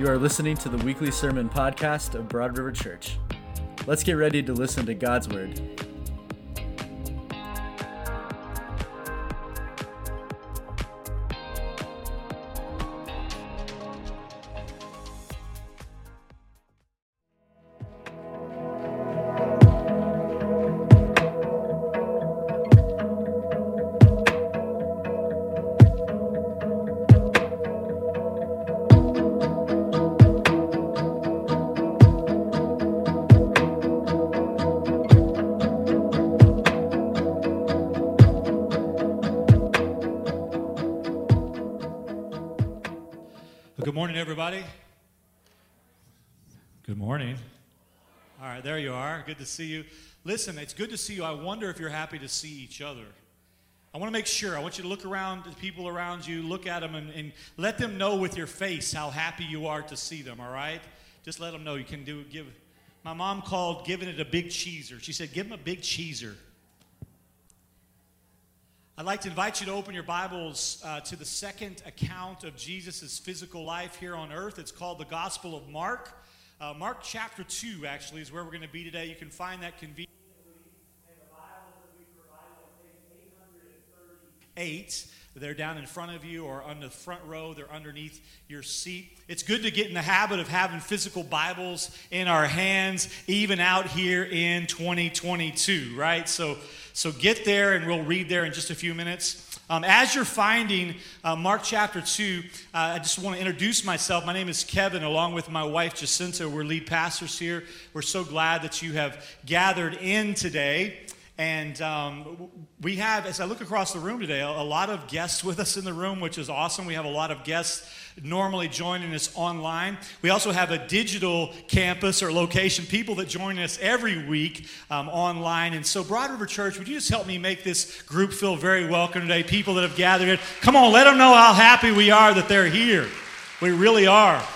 You are listening to the weekly sermon podcast of Broad River Church. Let's get ready to listen to God's Word. To see you. Listen, it's good to see you. I wonder if you're happy to see each other. I want to make sure. I want you to look around the people around you, look at them, and, and let them know with your face how happy you are to see them, all right? Just let them know you can do give. My mom called giving it a big cheeser. She said, give them a big cheeser. I'd like to invite you to open your Bibles uh, to the second account of Jesus' physical life here on earth. It's called the Gospel of Mark. Uh, Mark chapter 2, actually, is where we're going to be today. You can find that page 838. They're down in front of you or on the front row, they're underneath your seat. It's good to get in the habit of having physical Bibles in our hands, even out here in 2022, right? So, so get there and we'll read there in just a few minutes. Um, as you're finding uh, Mark chapter 2, uh, I just want to introduce myself. My name is Kevin, along with my wife Jacinta. We're lead pastors here. We're so glad that you have gathered in today. And um, we have, as I look across the room today, a, lot of guests with us in the room, which is awesome. We have a lot of guests normally joining us online. We also have a digital campus or location, people that join us every week um, online. And so, Broad River Church, would you just help me make this group feel very welcome today? People that have gathered in. Come on, let them know how happy we are that they're here. We really are.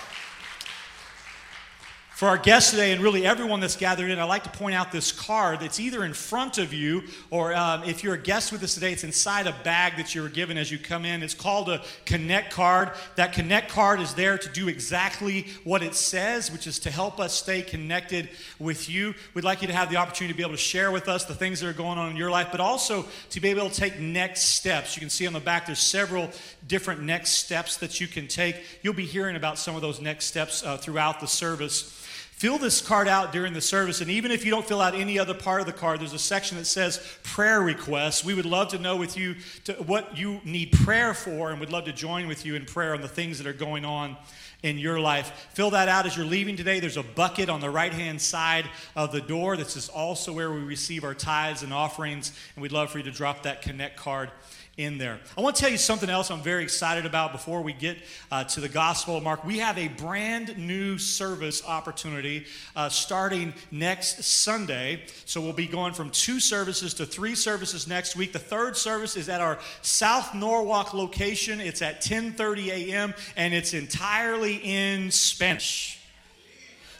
For our guests today, and really everyone that's gathered in, I'd like to point out this card that's either in front of you, or um, if you're a guest with us today, it's inside a bag that you were given as you come in. It's called a Connect card. That Connect card is there to do exactly what it says, which is to help us stay connected with you. We'd like you to have the opportunity to be able to share with us the things that are going on in your life, but also to be able to take next steps. You can see on the back there's several different next steps that you can take. You'll be hearing about some of those next steps uh, throughout the service. Fill this card out during the service, and even if you don't fill out any other part of the card, there's a section that says prayer requests. We would love to know with you to, what you need prayer for, and we'd love to join with you in prayer on the things that are going on in your life. Fill that out as you're leaving today. There's a bucket on the right hand side of the door. This is also where we receive our tithes and offerings, and we'd love for you to drop that connect card in there. I want to tell you something else I'm very excited about before we get uh, to the Gospel of Mark. We have a brand new service opportunity uh, starting next Sunday. So we'll be going from two services to three services next week. The third service is at our South Norwalk location. It's at 10:30 a.m. and it's entirely in Spanish.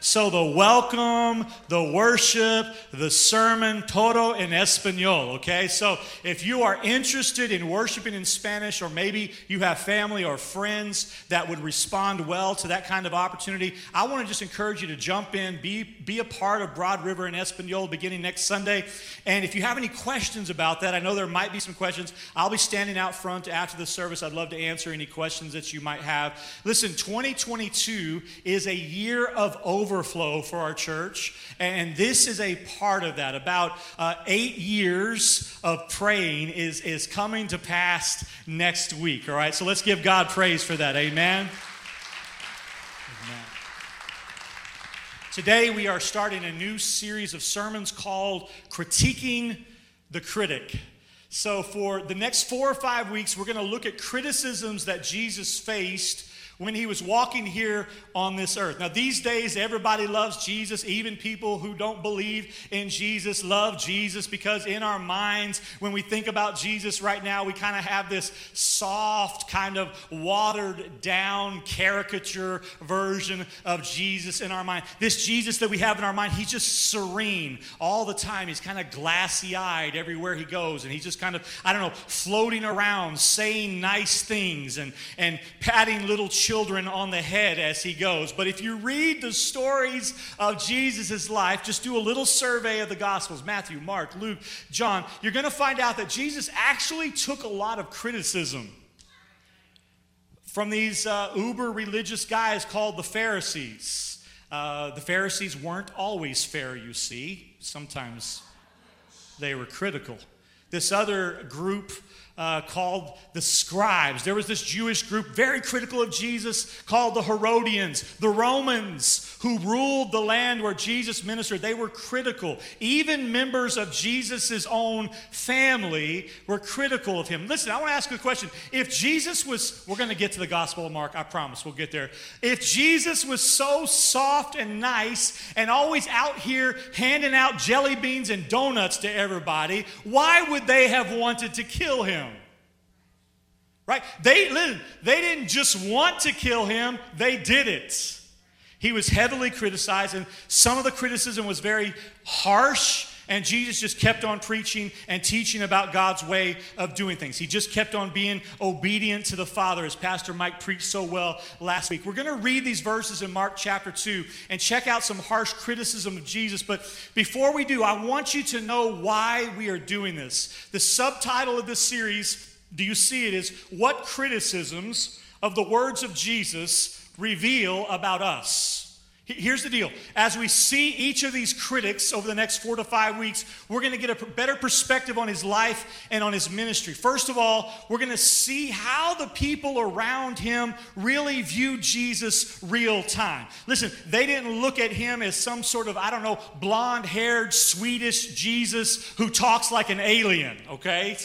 So the welcome, the worship, the sermon, todo en español, okay? So if you are interested in worshiping in Spanish, or maybe you have family or friends that would respond well to that kind of opportunity, I want to just encourage you to jump in, be, be a part of Broad River in Espanol beginning next Sunday. And if you have any questions about that, I know there might be some questions. I'll be standing out front after the service. I'd love to answer any questions that you might have. Listen, 2022 is a year of over overflow for our church. And this is a part of that. About uh, eight years of praying is, is coming to pass next week. All right, so let's give God praise for that. Amen. Today we are starting a new series of sermons called Critiquing the Critic. So, for the next four or five weeks, we're going to look at criticisms that Jesus faced when he was walking here on this earth. Now, these days, everybody loves Jesus. Even people who don't believe in Jesus love Jesus because in our minds, when we think about Jesus right now, we kind of have this soft, kind of watered down caricature version of Jesus in our mind. This Jesus that we have in our mind, he's just serene all the time. He's kind of glassy eyed everywhere he goes. And he's just kind of, I don't know, floating around, saying nice things and, and patting little children children on the head as he goes. But if you read the stories of Jesus' life, just do a little survey of the Gospels Matthew, Mark, Luke, John you're going to find out that Jesus actually took a lot of criticism from these uh, uber religious guys called the Pharisees. Uh, the Pharisees weren't always fair, you see. Sometimes they were critical. This other group uh, called the scribes. There was this Jewish group very critical of Jesus called the Herodians. The Romans who ruled the land where Jesus ministered, they were critical. Even members of Jesus' own family were critical of him. Listen, I want to ask you a question. If Jesus was, we're going to get to the Gospel of Mark, I promise we'll get there. If Jesus was so soft and nice and always out here handing out jelly beans and donuts to everybody, why would they have wanted to kill him? Right? They, they didn't just want to kill him, they did it. He was heavily criticized, and some of the criticism was very harsh. And Jesus just kept on preaching and teaching about God's way of doing things. He just kept on being obedient to the Father, as Pastor Mike preached so well last week. We're going to read these verses in Mark chapter 2 and check out some harsh criticism of Jesus. But before we do, I want you to know why we are doing this. The subtitle of this series do you see it is what criticisms of the words of Jesus reveal about us? Here's the deal. As we see each of these critics over the next four to five weeks, we're going to get a better perspective on his life and on his ministry. First of all, we're going to see how the people around him really view Jesus real time. Listen, they didn't look at him as some sort of, I don't know, blonde haired Swedish Jesus who talks like an alien, okay?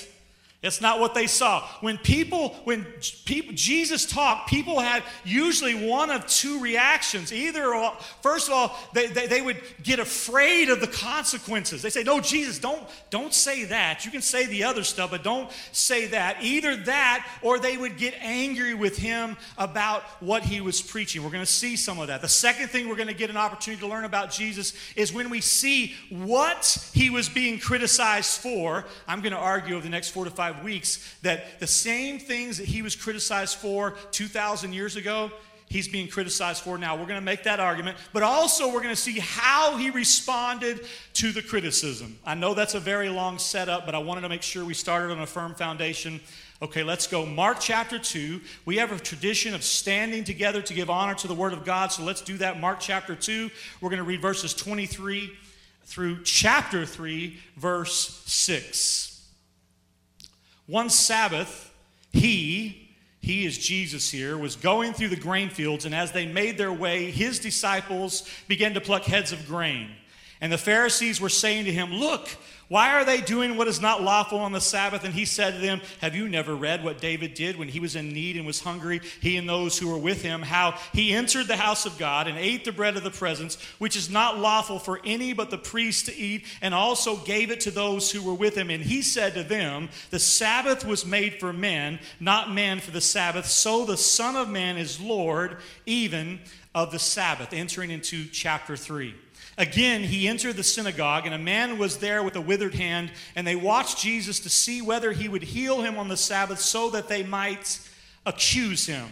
It's not what they saw. When people, when people, Jesus talked, people had usually one of two reactions. Either, first of all, they, they, they, would get afraid of the consequences. They say, No, Jesus, don't, don't say that. You can say the other stuff, but don't say that. Either that, or they would get angry with him about what he was preaching. We're going to see some of that. The second thing we're going to get an opportunity to learn about Jesus is when we see what he was being criticized for. I'm going to argue over the next four to five five weeks that the same things that he was criticized for 2,000 years ago, he's being criticized for now. We're going to make that argument, but also we're going to see how he responded to the criticism. I know that's a very long setup, but I wanted to make sure we started on a firm foundation. Okay, let's go. Mark chapter 2. We have a tradition of standing together to give honor to the Word of God, so let's do that. Mark chapter 2. We're going to read verses 23 through chapter 3, verse 6. One Sabbath, he, he is Jesus here, was going through the grain fields, and as they made their way, his disciples began to pluck heads of grain. And the Pharisees were saying to him, Look, why are they doing what is not lawful on the Sabbath? And he said to them, Have you never read what David did when he was in need and was hungry, he and those who were with him? How he entered the house of God and ate the bread of the presence, which is not lawful for any but the priest to eat, and also gave it to those who were with him. And he said to them, The Sabbath was made for men, not man for the Sabbath. So the Son of Man is Lord even of the Sabbath. Entering into chapter 3. Again, he entered the synagogue, and a man was there with a withered hand, and they watched Jesus to see whether he would heal him on the Sabbath so that they might accuse him.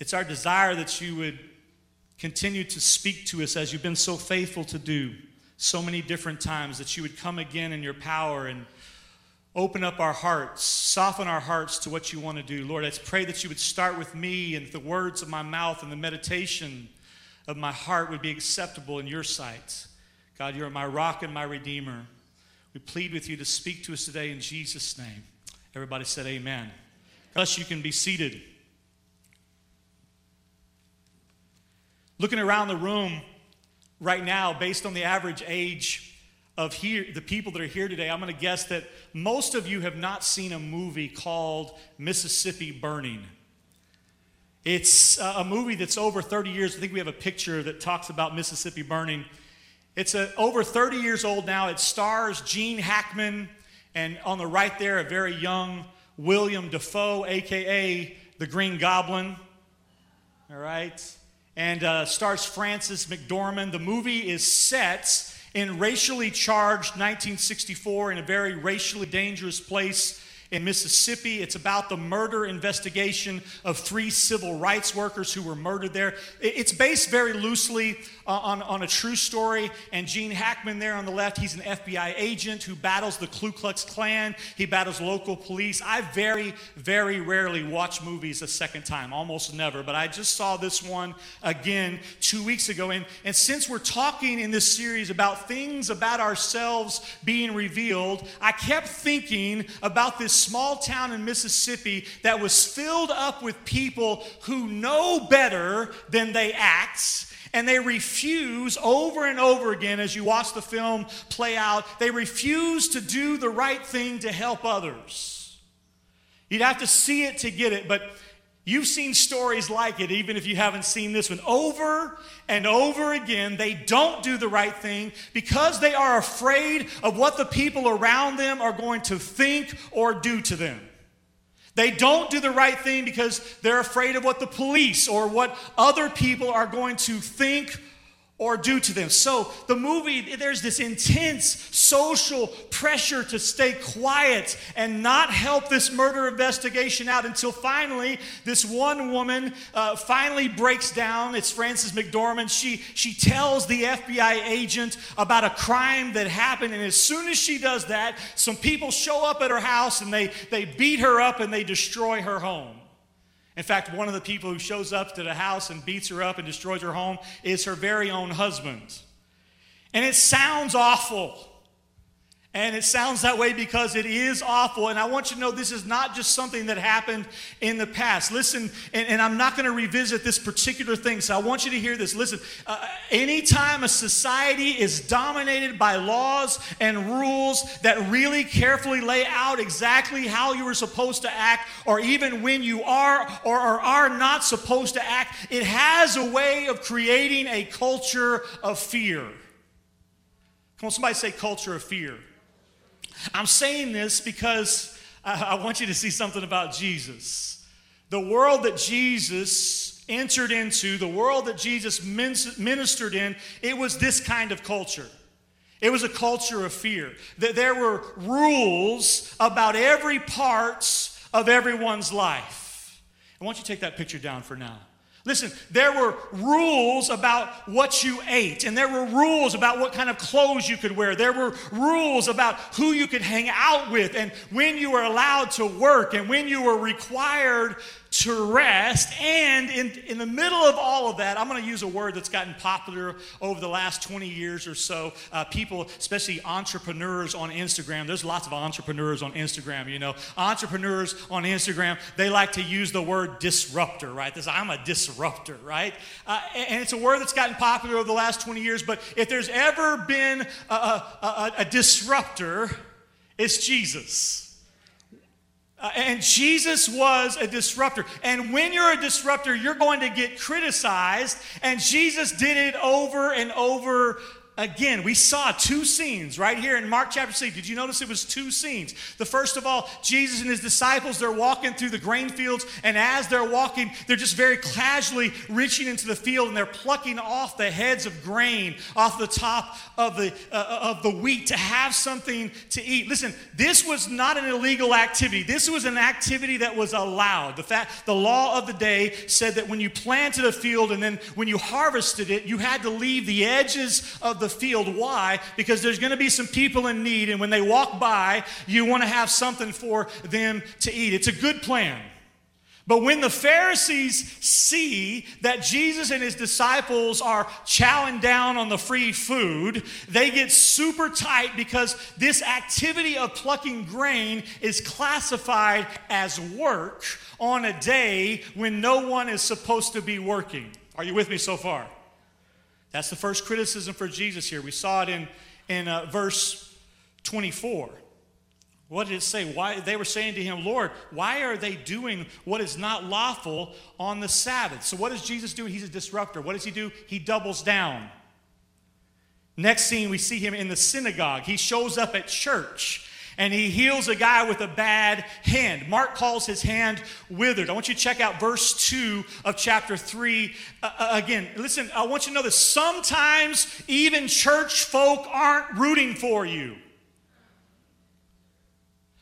it's our desire that you would continue to speak to us as you've been so faithful to do so many different times, that you would come again in your power and open up our hearts, soften our hearts to what you want to do. Lord, I pray that you would start with me and the words of my mouth and the meditation of my heart would be acceptable in your sight. God, you're my rock and my redeemer. We plead with you to speak to us today in Jesus' name. Everybody said, Amen. Thus, you can be seated. Looking around the room right now, based on the average age of here, the people that are here today, I'm going to guess that most of you have not seen a movie called Mississippi Burning. It's uh, a movie that's over 30 years. I think we have a picture that talks about Mississippi burning. It's a, over 30 years old now. It stars Gene Hackman, and on the right there, a very young William Dafoe, aka the Green Goblin. All right? And uh, stars Frances McDormand. The movie is set in racially charged 1964 in a very racially dangerous place in Mississippi. It's about the murder investigation of three civil rights workers who were murdered there. It's based very loosely uh, on, on a true story. And Gene Hackman, there on the left, he's an FBI agent who battles the Ku Klux Klan. He battles local police. I very, very rarely watch movies a second time, almost never. But I just saw this one again two weeks ago. And, and since we're talking in this series about things about ourselves being revealed, I kept thinking about this small town in Mississippi that was filled up with people who know better than they act and they refuse over and over again as you watch the film play out, they refuse to do the right thing to help others. You'd have to see it to get it, but you've seen stories like it, even if you haven't seen this one. Over and over again, they don't do the right thing because they are afraid of what the people around them are going to think or do to them. They don't do the right thing because they're afraid of what the police or what other people are going to think or do to them. So, the movie, there's this intense social pressure to stay quiet and not help this murder investigation out until finally, this one woman uh, finally breaks down. It's Frances McDormand. She, she tells the FBI agent about a crime that happened, and as soon as she does that, some people show up at her house and they, they beat her up and they destroy her home. In fact, one of the people who shows up to the house and beats her up and destroys her home is her very own husband. And it sounds awful. And it sounds that way because it is awful. And I want you to know this is not just something that happened in the past. Listen, and, and I'm not going to revisit this particular thing, so I want you to hear this. Listen, uh, anytime a society is dominated by laws and rules that really carefully lay out exactly how you are supposed to act, or even when you are or, or are not supposed to act, it has a way of creating a culture of fear. Come on, somebody say culture of fear. I'm saying this because I, want you to see something about Jesus. The world that Jesus entered into, the world that Jesus ministered in, it was this kind of culture. It was a culture of fear. That there were rules about every part of everyone's life. I want you to take that picture down for now. Listen, there were rules about what you ate, and there were rules about what kind of clothes you could wear. There were rules about who you could hang out with, and when you were allowed to work, and when you were required to rest. And in, in the middle of all of that, I'm going to use a word that's gotten popular over the last 20 years or so. Uh, people, especially entrepreneurs on Instagram, there's lots of entrepreneurs on Instagram, you know. Entrepreneurs on Instagram, they like to use the word disruptor, right? This, I'm a disruptor, right? Uh, and it's a word that's gotten popular over the last 20 years, but if there's ever been a, a, a, a disruptor, it's Jesus. Uh, and Jesus was a disruptor. And when you're a disruptor, you're going to get criticized. And Jesus did it over and over again, we saw two scenes right here in Mark chapter 6. Did you notice it was two scenes? The first of all, Jesus and his disciples, they're walking through the grain fields, and as they're walking, they're just very casually reaching into the field and they're plucking off the heads of grain off the top of the, uh, of the wheat to have something to eat. Listen, this was not an illegal activity. This was an activity that was allowed. The fact, the law of the day said that when you planted a field and then when you harvested it, you had to leave the edges of the field. Why? Because there's going to be some people in need, and when they walk by, you want to have something for them to eat. It's a good plan. But when the Pharisees see that Jesus and his disciples are chowing down on the free food, they get super tight because this activity of plucking grain is classified as work on a day when no one is supposed to be working. Are you with me so far? That's the first criticism for Jesus here. We saw it in, in uh, verse 24. What did it say? Why they were saying to him, Lord, why are they doing what is not lawful on the Sabbath? So what does Jesus do? He's a disruptor. What does he do? He doubles down. Next scene, we see him in the synagogue. He shows up at church and he heals a guy with a bad hand. Mark calls his hand withered. I want you to check out verse 2 of chapter 3. Uh, uh, again, listen, I want you to know that sometimes even church folk aren't rooting for you.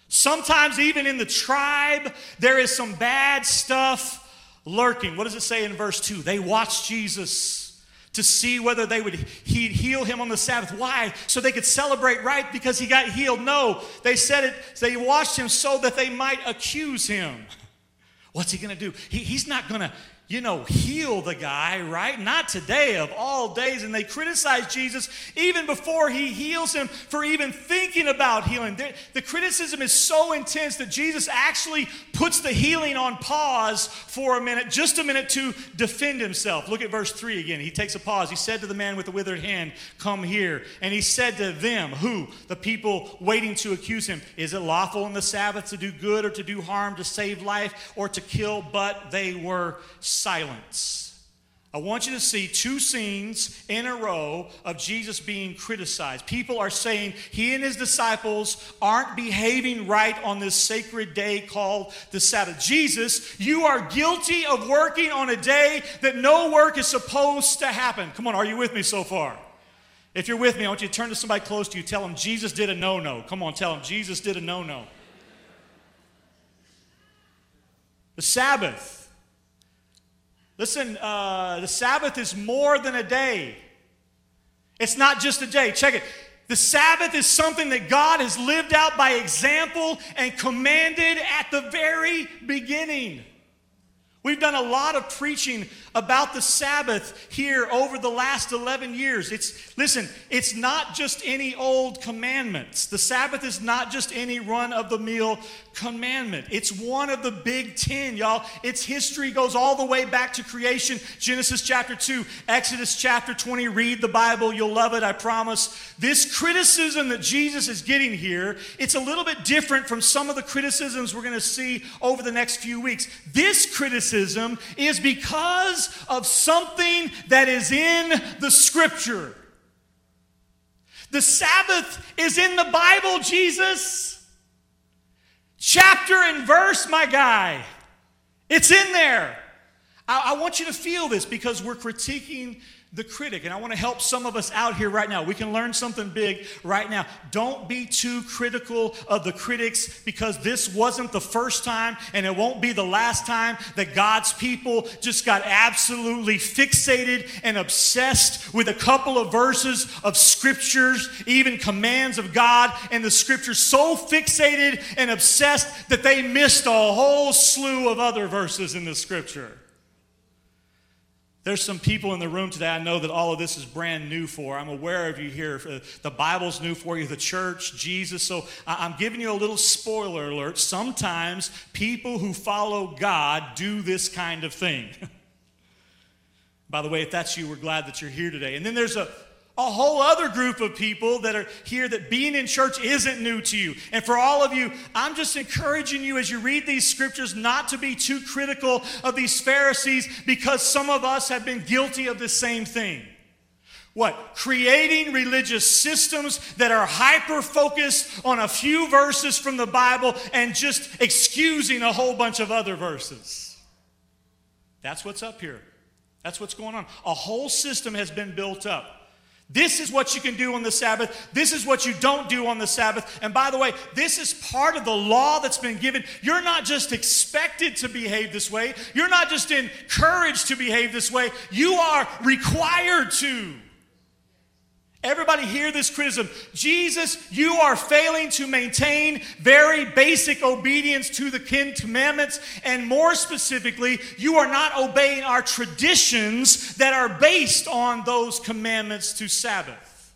Sometimes, even in the tribe, there is some bad stuff lurking. What does it say in verse 2? They watched Jesus to see whether they would he'd heal him on the Sabbath. Why? So they could celebrate right because he got healed. No, they said it, they watched him so that they might accuse him. What's he to do? He, he's not to you know, heal the guy, right? Not today of all days. And they criticize Jesus even before he heals him for even thinking about healing. The, the, criticism is so intense that Jesus actually puts the healing on pause for a minute, just a minute to defend himself. Look at verse 3 again. He takes a pause. He said to the man with the withered hand, Come here. And he said to them, Who? The people waiting to accuse him, Is it lawful in the Sabbath to do good or to do harm, to save life or to kill? But they were silence. I want you to see two scenes in a row of Jesus being criticized. People are saying he and his disciples aren't behaving right on this sacred day called the Sabbath. Jesus, you are guilty of working on a day that no work is supposed to happen. Come on, are you with me so far? If you're with me, I want you to turn to somebody close to you. Tell them Jesus did a no no. Come on, tell them Jesus did a no no. The Sabbath Listen, uh, the Sabbath is more than a day. It's not just a day. Check it. The Sabbath is something that God has lived out by example and commanded at the very beginning. We've done a lot of preaching about the Sabbath here over the last 11 years. It's listen, it's not just any old commandments. The Sabbath is not just any run of the mill commandment. It's one of the big 10, y'all. Its history goes all the way back to creation, Genesis chapter 2, Exodus chapter 20. Read the Bible, you'll love it, I promise. This criticism that Jesus is getting here, it's a little bit different from some of the criticisms we're going to see over the next few weeks. This criticism is because of something that is in the scripture. The Sabbath is in the Bible, Jesus. Chapter and verse, my guy. It's in there. I, I want you to feel this because we're critiquing the critic. And I want to help some of us out here right now. We can learn something big right now. Don't be too critical of the critics because this wasn't the first time and it won't be the last time that God's people just got absolutely fixated and obsessed with a couple of verses of scriptures, even commands of God and the scriptures, so fixated and obsessed that they missed a whole slew of other verses in the scripture. There's some people in the room today I know that all of this is brand new for. I'm aware of you here. Uh, the Bible's new for you, the church, Jesus. So I'm giving you a little spoiler alert. Sometimes people who follow God do this kind of thing. By the way, if that's you, we're glad that you're here today. And then there's a a whole other group of people that are here that being in church isn't new to you. And for all of you, I'm just encouraging you as you read these scriptures not to be too critical of these Pharisees because some of us have been guilty of the same thing. What? Creating religious systems that are hyper focused on a few verses from the Bible and just excusing a whole bunch of other verses. That's what's up here. That's what's going on. A whole system has been built up. This is what you can do on the Sabbath. This is what you don't do on the Sabbath. And by the way, this is part of the law that's been given. You're not just expected to behave this way, you're not just encouraged to behave this way, you are required to. Everybody hear this criticism. Jesus, you are failing to maintain very basic obedience to the Ten commandments, and more specifically, you are not obeying our traditions that are based on those commandments to Sabbath.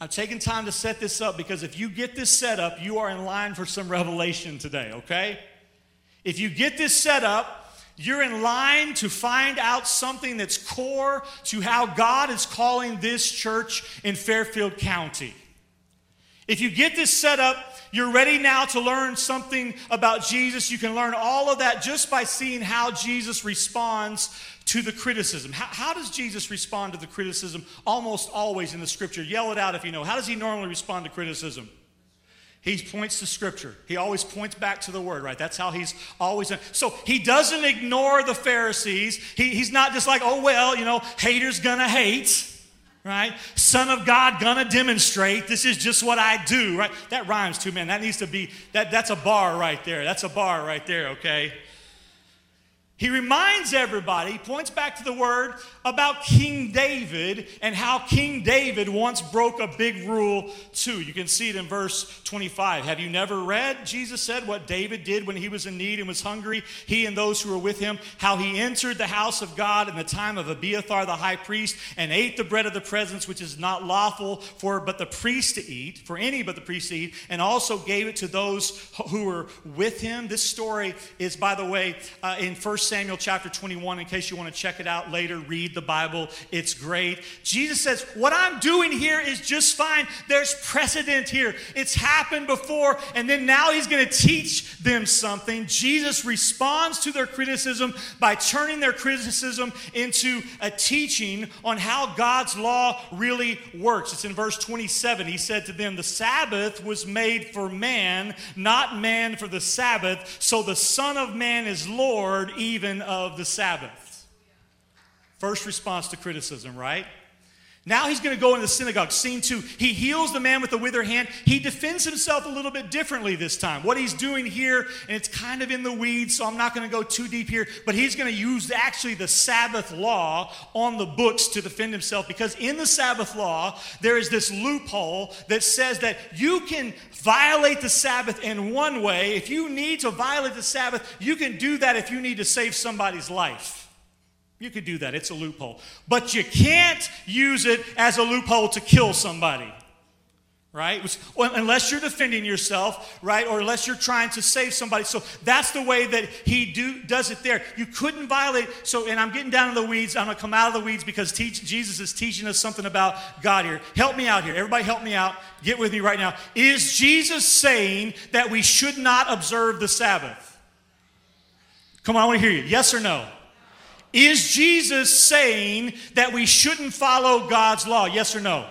I'm taking time to set this up because if you get this set up, you are in line for some revelation today, okay? If you get this set up, you're in line to find out something that's core to how God is calling this church in Fairfield County. If you get this set up, you're ready now to learn something about Jesus. You can learn all of that just by seeing how Jesus responds to the criticism. How, how, does Jesus respond to the criticism almost always in the scripture? Yell it out if you know. How does he normally respond to criticism? He points to scripture. He always points back to the word, right? That's how he's always done. So he doesn't ignore the Pharisees. He, he's not just like, oh, well, you know, haters gonna hate right? Son of God gonna demonstrate. This is just what I do, right? That rhymes too, man. That needs to be that that's a bar right there. That's a bar right there, okay? He reminds everybody, he points back to the word about King David and how King David once broke a big rule too. You can see it in verse 25. Have you never read? Jesus said what David did when he was in need and was hungry, he and those who were with him, how he entered the house of God in the time of Abiathar the high priest and ate the bread of the presence, which is not lawful for but the priest to eat, for any but the priest to eat, and also gave it to those who were with him. This story is, by the way, uh, in 1 Samuel chapter 21. In case you want to check it out later, read the Bible. It's great. Jesus says, What I'm doing here is just fine. There's precedent here. It's happened before, and then now he's going to teach them something. Jesus responds to their criticism by turning their criticism into a teaching on how God's law really works. It's in verse 27. He said to them, The Sabbath was made for man, not man for the Sabbath. So the Son of Man is Lord even of the Sabbath. First response to criticism, right? Now he's going to go into the synagogue. Scene two. He heals the man with the withered hand. He defends himself a little bit differently this time. What he's doing here, and it's kind of in the weeds, so I'm not going to go too deep here, but he's going to use actually the Sabbath law on the books to defend himself because in the Sabbath law, there is this loophole that says that you can violate the Sabbath in one way. If you need to violate the Sabbath, you can do that if you need to save somebody's life. You could do that, it's a loophole. But you can't use it as a loophole to kill somebody. Right? Unless you're defending yourself, right? Or unless you're trying to save somebody. So that's the way that he do, does it there. You couldn't violate. So, and I'm getting down in the weeds. I'm going to come out of the weeds because teach, Jesus is teaching us something about God here. Help me out here. Everybody help me out. Get with me right now. Is Jesus saying that we should not observe the Sabbath? Come on, I want to hear you. Yes or no? Is Jesus saying that we shouldn't follow God's law? Yes or no?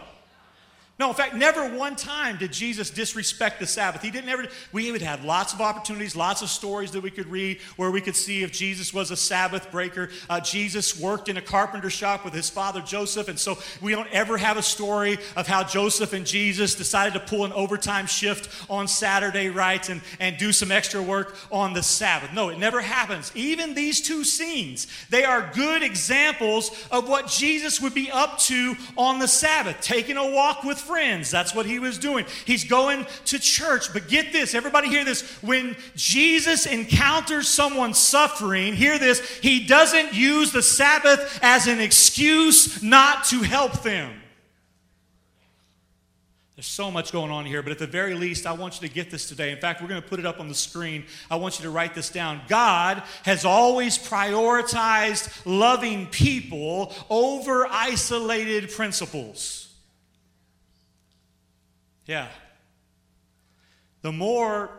No, in fact, never one time did Jesus disrespect the Sabbath. He didn't ever. We would have lots of opportunities, lots of stories that we could read where we could see if Jesus was a Sabbath breaker. Uh, Jesus worked in a carpenter shop with his father Joseph, and so we don't ever have a story of how Joseph and Jesus decided to pull an overtime shift on Saturday, right, and, and do some extra work on the Sabbath. No, it never happens. Even these two scenes, they are good examples of what Jesus would be up to on the Sabbath, taking a walk with friends. That's what he was doing. He's going to church. But get this, everybody hear this. When Jesus encounters someone suffering, hear this, he doesn't use the Sabbath as an excuse not to help them. There's so much going on here, but at the very least, I want you to get this today. In fact, we're going to put it up on the screen. I want you to write this down. God has always prioritized loving people over isolated principles. Yeah. The more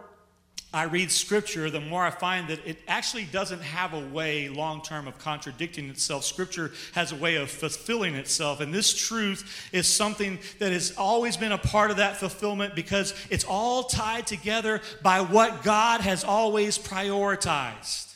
I read scripture, the more I find that it actually doesn't have a way long term of contradicting itself. Scripture has a way of fulfilling itself. And this truth is something that has always been a part of that fulfillment because it's all tied together by what God has always prioritized.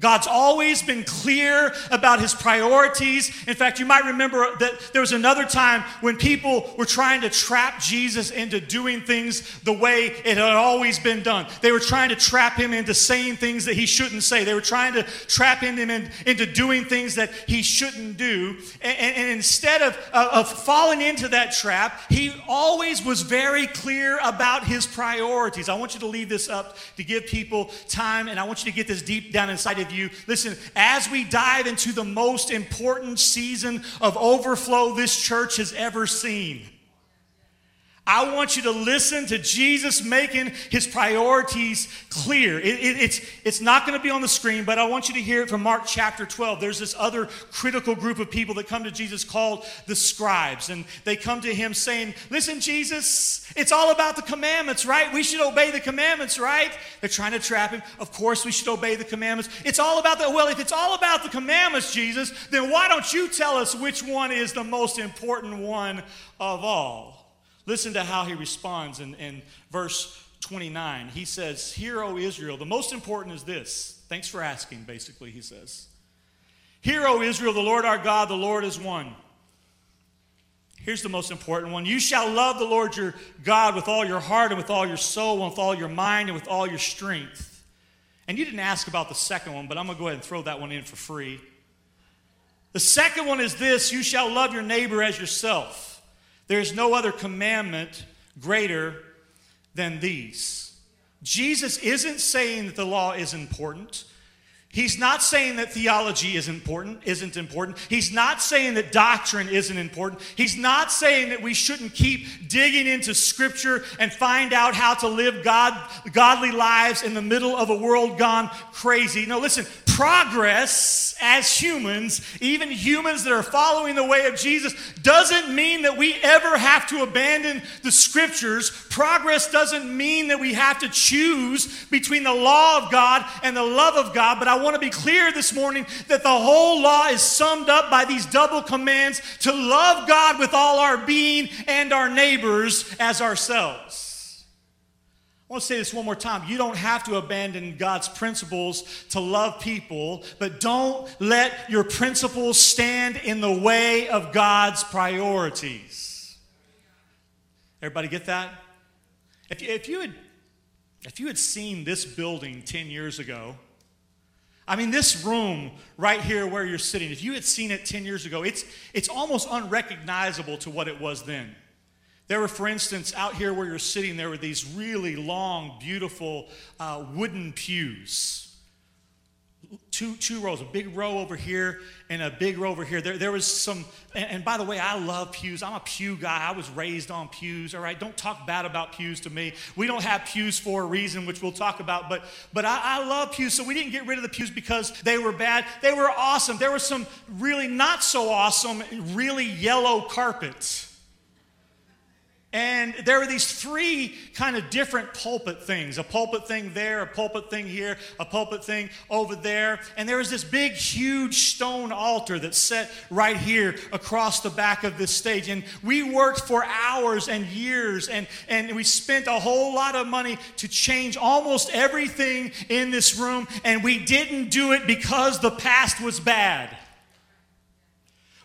God's always been clear about his priorities. In fact, you might remember that there was another time when people were trying to trap Jesus into doing things the way it had always been done. They were trying to trap him into saying things that he shouldn't say. They were trying to trap him in, into doing things that he shouldn't do. And, and instead of, of falling into that trap, he always was very clear about his priorities. I want you to leave this up to give people time, and I want you to get this deep down inside of of you. Listen, as we dive into the most important season of overflow this church has ever seen, I want you to listen to Jesus making his priorities clear. It, it, it's, it's not going to be on the screen, but I want you to hear it from Mark chapter 12. There's this other critical group of people that come to Jesus called the scribes. And they come to him saying, Listen, Jesus, it's all about the commandments, right? We should obey the commandments, right? They're trying to trap him. Of course, we should obey the commandments. It's all about the, well, if it's all about the commandments, Jesus, then why don't you tell us which one is the most important one of all? Listen to how he responds in, in verse 29. He says, Hear, O Israel, the most important is this. Thanks for asking, basically, he says. Hear, O Israel, the Lord our God, the Lord is one. Here's the most important one. You shall love the Lord your God with all your heart and with all your soul and with all your mind and with all your strength. And you didn't ask about the second one, but I'm going to go ahead and throw that one in for free. The second one is this you shall love your neighbor as yourself. There is no other commandment greater than these. Jesus isn't saying that the law is important. He's not saying that theology is important, isn't important. He's not saying that doctrine isn't important. He's not saying that we shouldn't keep digging into scripture and find out how to live God, godly lives in the middle of a world gone crazy. No, listen, progress as humans, even humans that are following the way of Jesus, doesn't mean that we ever have to abandon the scriptures. Progress doesn't mean that we have to choose between the law of God and the love of God. But I want to be clear this morning that the whole law is summed up by these double commands to love God with all our being and our neighbors as ourselves. I want to say this one more time. You don't have to abandon God's principles to love people, but don't let your principles stand in the way of God's priorities. Everybody get that? If you, if you, had, if you had seen this building 10 years ago, I mean, this room right here where you're sitting, if you had seen it 10 years ago, it's, it's almost unrecognizable to what it was then. There were, for instance, out here where you're sitting, there were these really long, beautiful uh, wooden pews. Two, two rows, a big row over here and a big row over here. There, there was some, and, and by the way, I love pews. I'm a pew guy. I was raised on pews, all right? Don't talk bad about pews to me. We don't have pews for a reason, which we'll talk about, but, but I, I love pews. So we didn't get rid of the pews because they were bad. They were awesome. There was some really not so awesome, really yellow carpets and there were these three kind of different pulpit things a pulpit thing there, a pulpit thing here, a pulpit thing over there. And there was this big, huge stone altar that's set right here across the back of this stage. And we worked for hours and years, and, and we spent a whole lot of money to change almost everything in this room. And we didn't do it because the past was bad.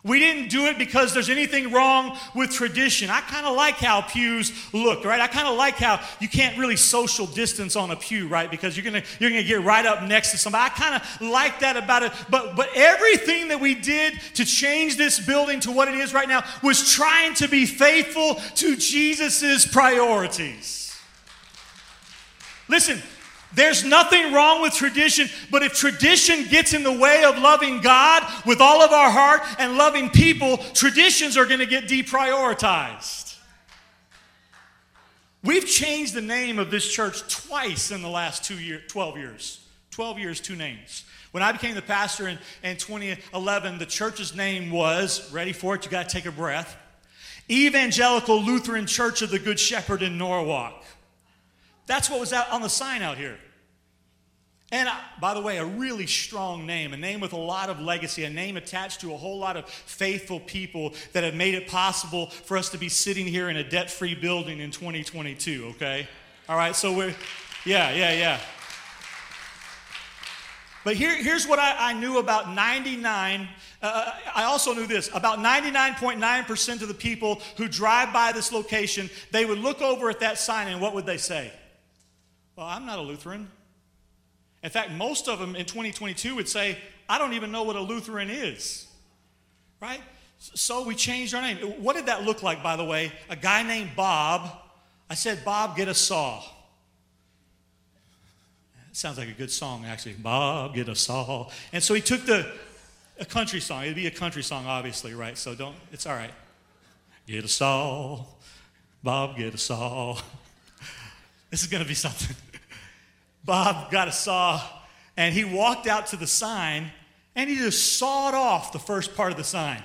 We didn't do it because there's anything wrong with tradition. I kind of like how pews look, right? I kind of like how you can't really social distance on a pew, right? Because you're gonna you're gonna get right up next to somebody. I kind of like that about it. But but everything that we did to change this building to what it is right now was trying to be faithful to Jesus's priorities. Listen, there's nothing wrong with tradition, but if tradition gets in the way of loving God with all of our heart and loving people, traditions are going to get deprioritized. We've changed the name of this church twice in the last two year, 12 years. 12 years, two names. When I became the pastor in, in 2011, the church's name was, ready for it, you got to take a breath, Evangelical Lutheran Church of the Good Shepherd in Norwalk. That's what was out on the sign out here. And uh, by the way, a really strong name, a name with a lot of legacy, a name attached to a whole lot of faithful people that have made it possible for us to be sitting here in a debt free building in 2022, okay? All right, so we're, yeah, yeah, yeah. But here, here's what I, I knew about 99. Uh, uh I also knew this about 99.9% of the people who drive by this location, they would look over at that sign and what would they say? Well, I'm not a Lutheran. In fact, most of them in 2022 would say, I don't even know what a Lutheran is. Right? So we changed our name. Uh, what did that look like, by the way? A guy named Bob. I said, Bob, get a saw. It sounds like a good song, actually. Bob, get a saw. And so he took the a country song. It'd be a country song, obviously, right? So don't, it's all right. Get a saw. Bob, get a saw. This is going to be something. Bob got a saw and he walked out to the sign and he just sawed off the first part of the sign.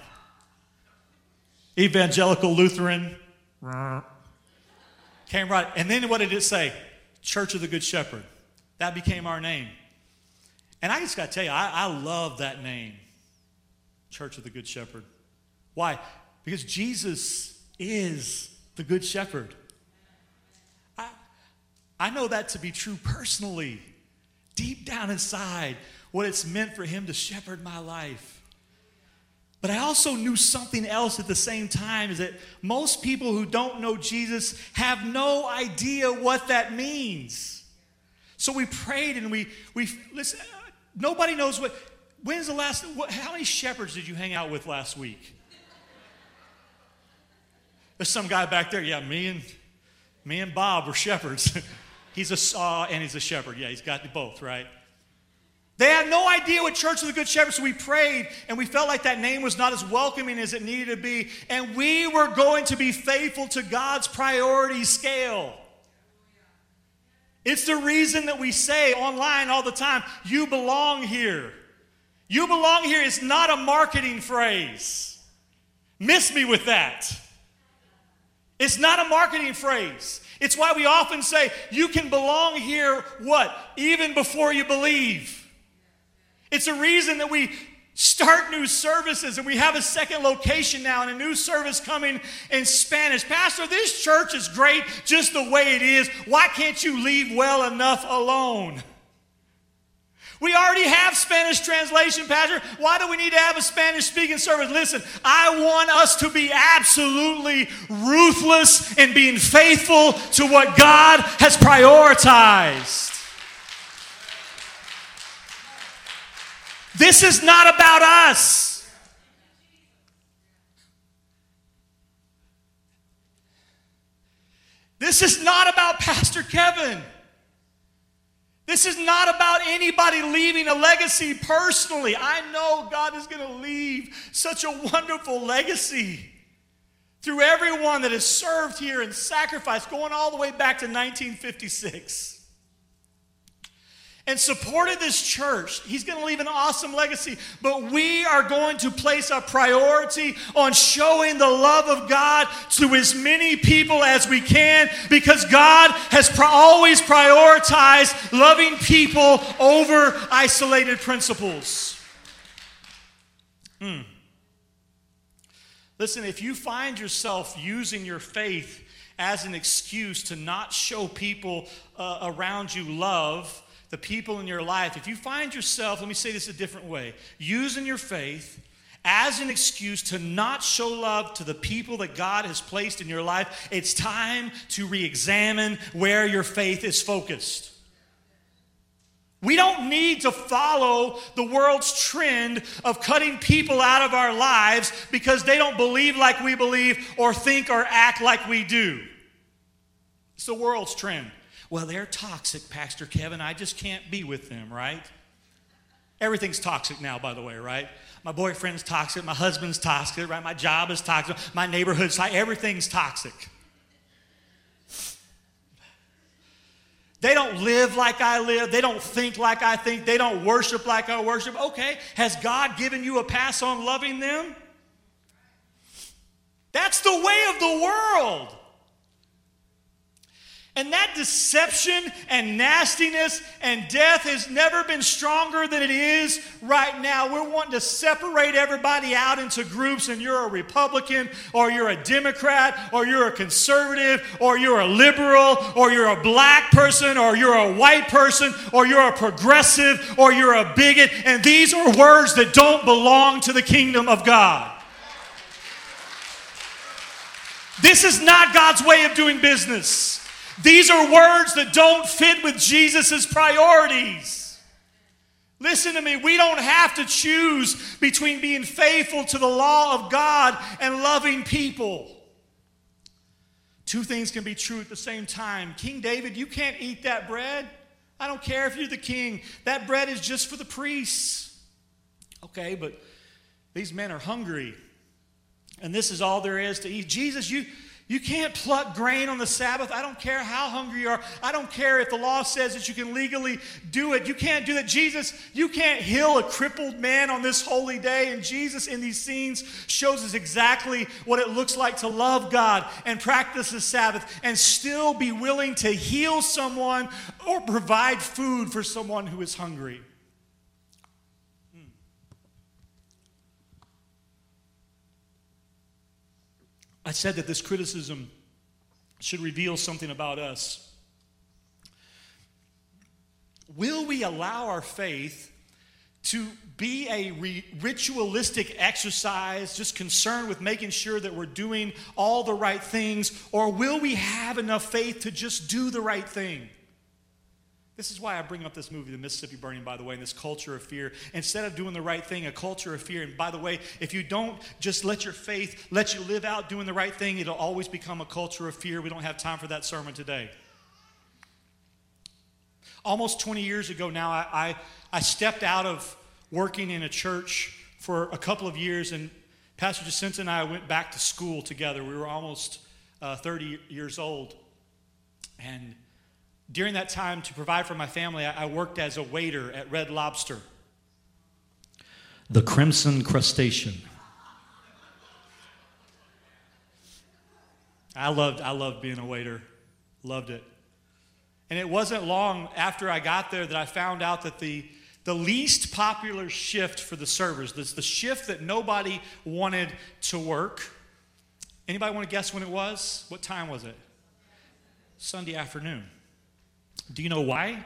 Evangelical Lutheran. Came right. And then what did it say? Church of the Good Shepherd. That became our name. And I just got to tell you, I, I love that name, Church of the Good Shepherd. Why? Because Jesus is the Good Shepherd. I, know that to be true personally, deep down inside, what it's meant for Him to shepherd my life. But I also knew something else at the same time is that most people who don't know Jesus have no idea what that means. So we prayed and we, we listen, nobody knows what, when's the last, what, how many shepherds did you hang out with last week? There's some guy back there, yeah, me and, me and Bob were shepherds. he's a saw and he's a shepherd. Yeah, he's got both, right? They had no idea what Church of the Good Shepherd, so we prayed and we felt like that name was not as welcoming as it needed to be. And we were going to be faithful to God's priority scale. It's the reason that we say online all the time, you belong here. You belong here is not a marketing phrase. Miss me with that. It's not a marketing phrase. It's why we often say, you can belong here, what? Even before you believe. It's a reason that we start new services and we have a second location now and a new service coming in Spanish. Pastor, this church is great just the way it is. Why can't you leave well enough alone? We already have Spanish translation, Pastor. Why do we need to have a Spanish speaking service? Listen, I want us to be absolutely ruthless in being faithful to what God has prioritized. This is not about us. This is not about Pastor Kevin. This is not about anybody leaving a legacy personally. I know God is going to leave such a wonderful legacy through everyone that has served here and sacrificed, going all the way back to 1956 and supported this church. He's going to leave an awesome legacy. But we are going to place a priority on showing the love of God to as many people as we can because God has pro- always prioritized loving people over isolated principles. Hmm. Listen, if you find yourself using your faith as an excuse to not show people uh, around you love, the people in your life, if you find yourself, let me say this a different way, using your faith as an excuse to not show love to the people that God has placed in your life, it's time to re examine where your faith is focused. We don't need to follow the world's trend of cutting people out of our lives because they don't believe like we believe or think or act like we do. It's the world's trend. Well, they're toxic, Pastor Kevin. I just can't be with them, right? Everything's toxic now, by the way, right? My boyfriend's toxic, my husband's toxic, right? My job is toxic, my neighborhood's toxic, everything's toxic. They don't live like I live. They don't think like I think. They don't worship like I worship. Okay, has God given you a pass on loving them? That's the way of the world. And that deception and nastiness and death has never been stronger than it is right now. We're wanting to separate everybody out into groups, and you're a Republican, or you're a Democrat, or you're a conservative, or you're a liberal, or you're a black person, or you're a white person, or you're a progressive, or you're a bigot. And these are words that don't belong to the kingdom of God. This is not God's way of doing business. These are words that don't fit with Jesus' priorities. Listen to me, we don't have to choose between being faithful to the law of God and loving people. Two things can be true at the same time. King David, you can't eat that bread. I don't care if you're the king. That bread is just for the priests. Okay, but these men are hungry. And this is all there is to eat. Jesus, you You can't pluck grain on the Sabbath. I don't care how hungry you are. I don't care if the law says that you can legally do it. You can't do that. Jesus, you can't heal a crippled man on this holy day. And Jesus, in these scenes, shows us exactly what it looks like to love God and practice the Sabbath and still be willing to heal someone or provide food for someone who is hungry. I said that this criticism should reveal something about us. Will we allow our faith to be a re- ritualistic exercise, just concerned with making sure that we're doing all the right things, or will we have enough faith to just do the right thing? This is why I bring up this movie, The Mississippi Burning, by the way, and this culture of fear. Instead of doing the right thing, a culture of fear. And by the way, if you don't just let your faith let you live out doing the right thing, it'll always become a culture of fear. We don't have time for that sermon today. Almost 20 years ago now, I, I, I stepped out of working in a church for a couple of years, and Pastor Jacinta and I went back to school together. We were almost uh, 30 years old. And during that time, to provide for my family, I worked as a waiter at Red Lobster. The Crimson Crustacean. I loved, I loved being a waiter. Loved it. And it wasn't long after I got there that I found out that the, the least popular shift for the servers, this, the shift that nobody wanted to work. Anybody want to guess when it was? What time was it? Sunday afternoon. Do you know why?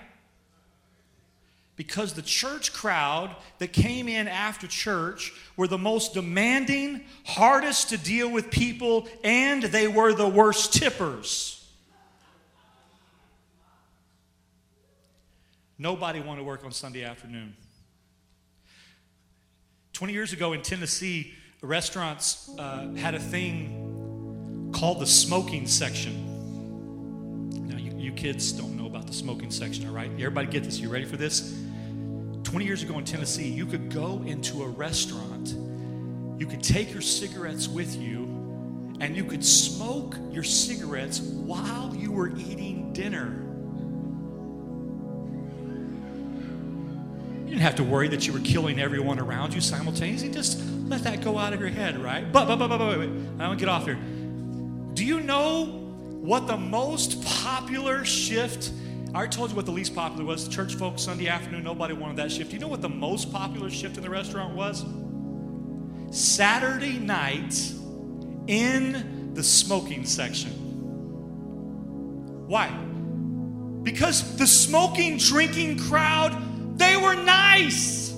Because the church crowd that came in after church were the most demanding, hardest to deal with people, and they were the worst tippers. Nobody wanted to work on Sunday afternoon. 20 years ago in Tennessee, restaurants uh, had a thing called the smoking section. Now, you, you kids don't know the smoking section, all right? Everybody get this. You ready for this? 20 years ago in Tennessee, you could go into a restaurant, you could take your cigarettes with you, and you could smoke your cigarettes while you were eating dinner. You didn't have to worry that you were killing everyone around you simultaneously. Just let that go out of your head, right? But, but, but, but, but, wait, wait. I don't get off here. Do you know what the most popular shift I told you what the least popular was. Church folks, Sunday afternoon, nobody wanted that shift. You know what the most popular shift in the restaurant was? Saturday night in the smoking section. Why? Because the smoking, drinking crowd, they were nice.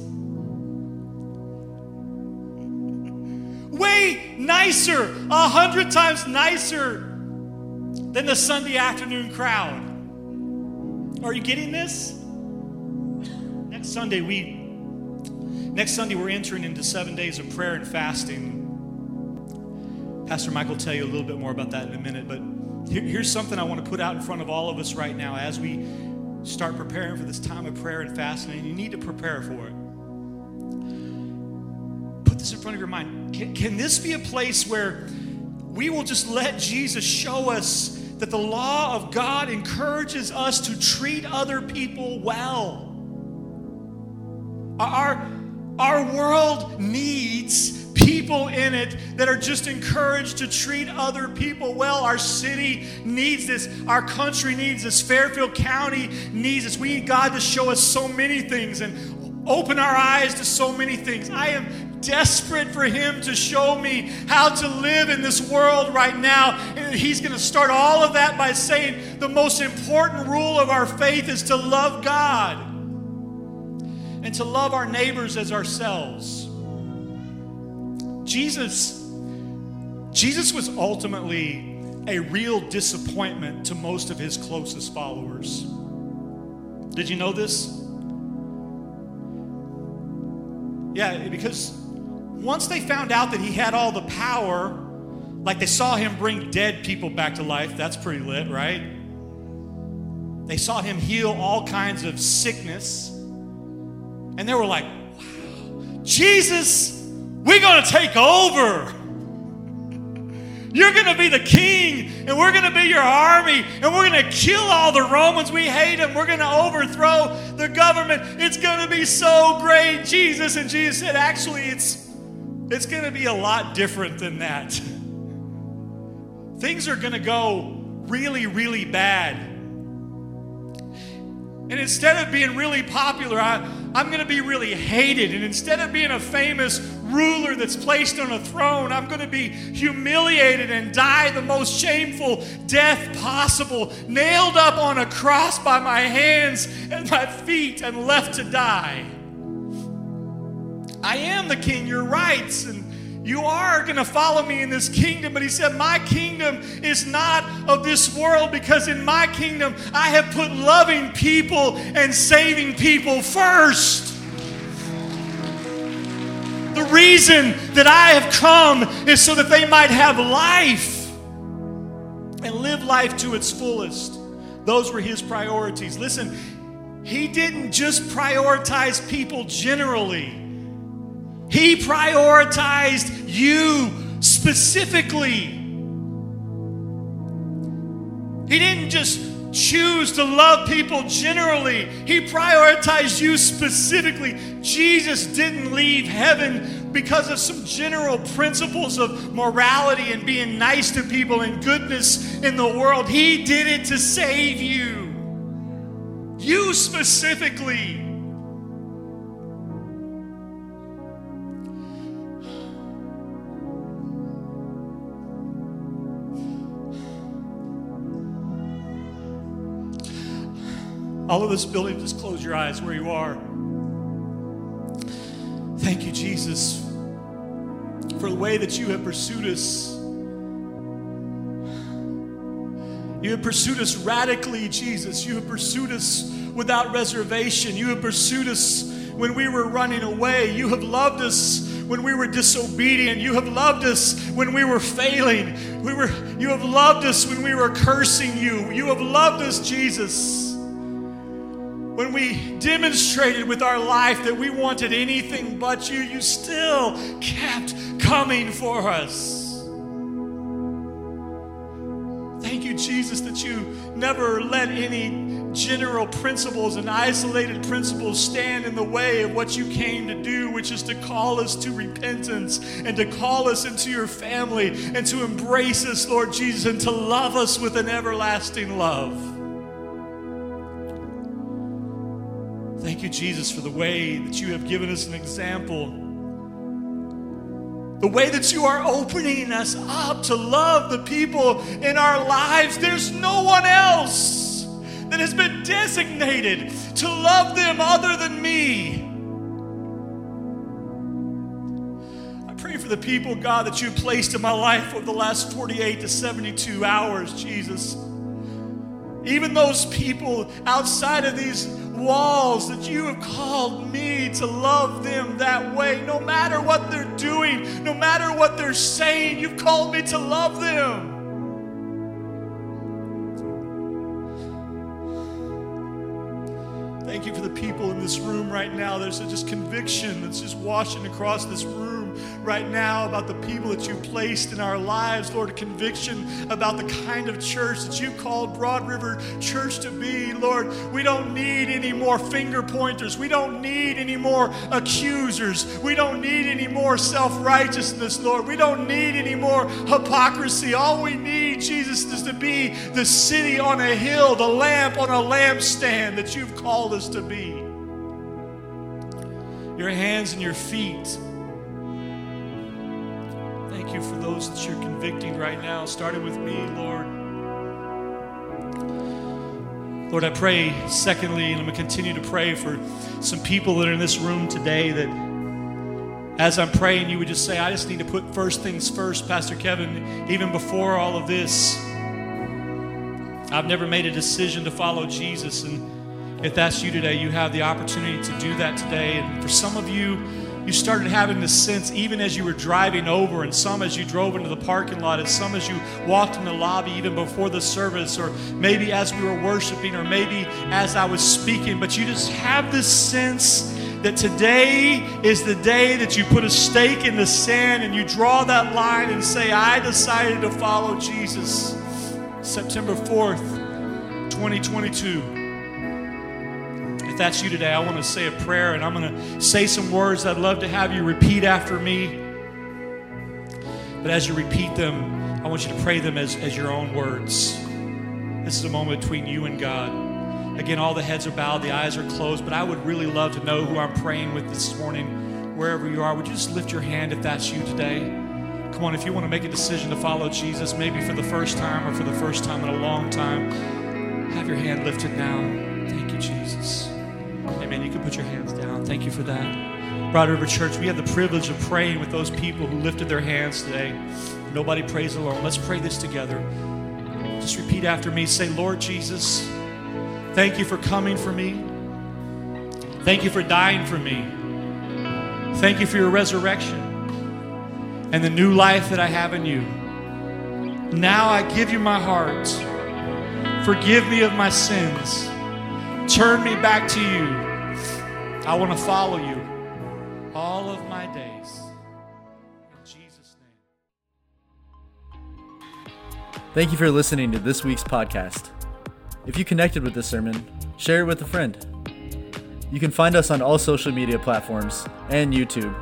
Way nicer, a hundred times nicer than the Sunday afternoon crowd. Are you getting this? Next Sunday, we next Sunday we're entering into seven days of prayer and fasting. Pastor Mike will tell you a little bit more about that in a minute, but here, here's something I want to put out in front of all of us right now as we start preparing for this time of prayer and fasting, and you need to prepare for it. Put this in front of your mind. Can, can this be a place where we will just let Jesus show us that the law of God encourages us to treat other people well. Our, our world needs people in it that are just encouraged to treat other people well. Our city needs this. Our country needs this. Fairfield County needs this. We need God to show us so many things and open our eyes to so many things. I am desperate for Him to show me how to live in this world right now. And He's going to start all of that by saying the most important rule of our faith is to love God and to love our neighbors as ourselves. Jesus, Jesus was ultimately a real disappointment to most of his closest followers. Did you know this? Yeah, because once they found out that he had all the power, like they saw him bring dead people back to life, that's pretty lit, right? They saw him heal all kinds of sickness. And they were like, wow, Jesus, we're going to take over. You're going to be the king, and we're going to be your army, and we're going to kill all the Romans. We hate them. We're going to overthrow the government. It's going to be so great, Jesus. And Jesus said, Actually, it's, it's going to be a lot different than that. Things are going to go really, really bad. And instead of being really popular, I, I'm going to be really hated. And instead of being a famous ruler that's placed on a throne, I'm going to be humiliated and die the most shameful death possible, nailed up on a cross by my hands and my feet and left to die. I am the king, you're right. And you are going to follow me in this kingdom. But he said, My kingdom is not of this world because in my kingdom I have put loving people and saving people first. The reason that I have come is so that they might have life and live life to its fullest. Those were his priorities. Listen, he didn't just prioritize people generally. He prioritized you specifically. He didn't just choose to love people generally, He prioritized you specifically. Jesus didn't leave heaven because of some general principles of morality and being nice to people and goodness in the world. He did it to save you. You specifically. All of this building, just close your eyes where you are. Thank you, Jesus, for the way that you have pursued us. You have pursued us radically, Jesus. You have pursued us without reservation. You have pursued us when we were running away. You have loved us when we were disobedient. You have loved us when we were failing. We were, you have loved us when we were cursing you. You have loved us, Jesus when we demonstrated with our life that we wanted anything but you, you still kept coming for us. Thank you, Jesus, that you never let any general principles and isolated principles stand in the way of what you came to do, which is to call us to repentance and to call us into your family and to embrace us, Lord Jesus, and to love us with an everlasting love. You, Jesus, for the way that you have given us an example. The way that you are opening us up to love the people in our lives. There's no one else that has been designated to love them other than me. I pray for the people, God, that you placed in my life over the last 48 to 72 hours, Jesus. Even those people outside of these walls that you have called me to love them that way. No matter what they're doing, no matter what they're saying, you've called me to love them. Thank you for the people in this room right now. There's just conviction that's just washing across this room right now about the people that you placed in our lives, Lord, conviction about the kind of church that you called Broad River Church to be, Lord. We don't need any more finger pointers. We don't need any more accusers. We don't need any more self righteousness, Lord. We don't need any more hypocrisy. All we need, Jesus, is to be the city on a hill, the lamp on a lampstand that you've called us to be. Your hands and your feet you for those that you're convicting right now, starting with me, Lord. Lord, I pray, secondly, and I'm going to continue to pray for some people that are in this room today that as I'm praying, you would just say, I just need to put first things first, Pastor Kevin, even before all of this. I've never made a decision to follow Jesus. And if that's you today, you have the opportunity to do that today. And for some of you, you started having this sense even as you were driving over, and some as you drove into the parking lot, and some as you walked in the lobby even before the service, or maybe as we were worshiping, or maybe as I was speaking, but you just have this sense that today is the day that you put a stake in the sand and you draw that line and say, I decided to follow Jesus. September 4th, 2022. If that's you today, I want to say a prayer and I'm going to say some words I'd love to have you repeat after me. But as you repeat them, I want you to pray them as, as your own words. This is a moment between you and God. Again, all the heads are bowed, the eyes are closed, but I would really love to know who I'm praying with this morning, wherever you are. Would you just lift your hand if that's you today? Come on, if you want to make a decision to follow Jesus, maybe for the first time or for the first time in a long time, have your hand lifted now. Amen. You can put your hands down. Thank you for that. Broad River Church, we have the privilege of praying with those people who lifted their hands today. Nobody prays alone. Let's pray this together. Just repeat after me. Say, Lord Jesus, Thank you for coming for me. Thank you for dying for me. Thank you for your resurrection and the new life that I have in you. Now I give you my heart. Forgive me of my sins. Turn me back to you. I want to follow you all of my days. In Jesus' name. Thank you for listening to this week's podcast. If you connected with this sermon, share it with a friend. You can find us on all social media platforms and YouTube,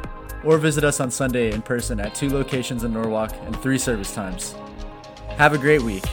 or visit us on Sunday in person at two locations in Norwalk and three service times. Have a great week.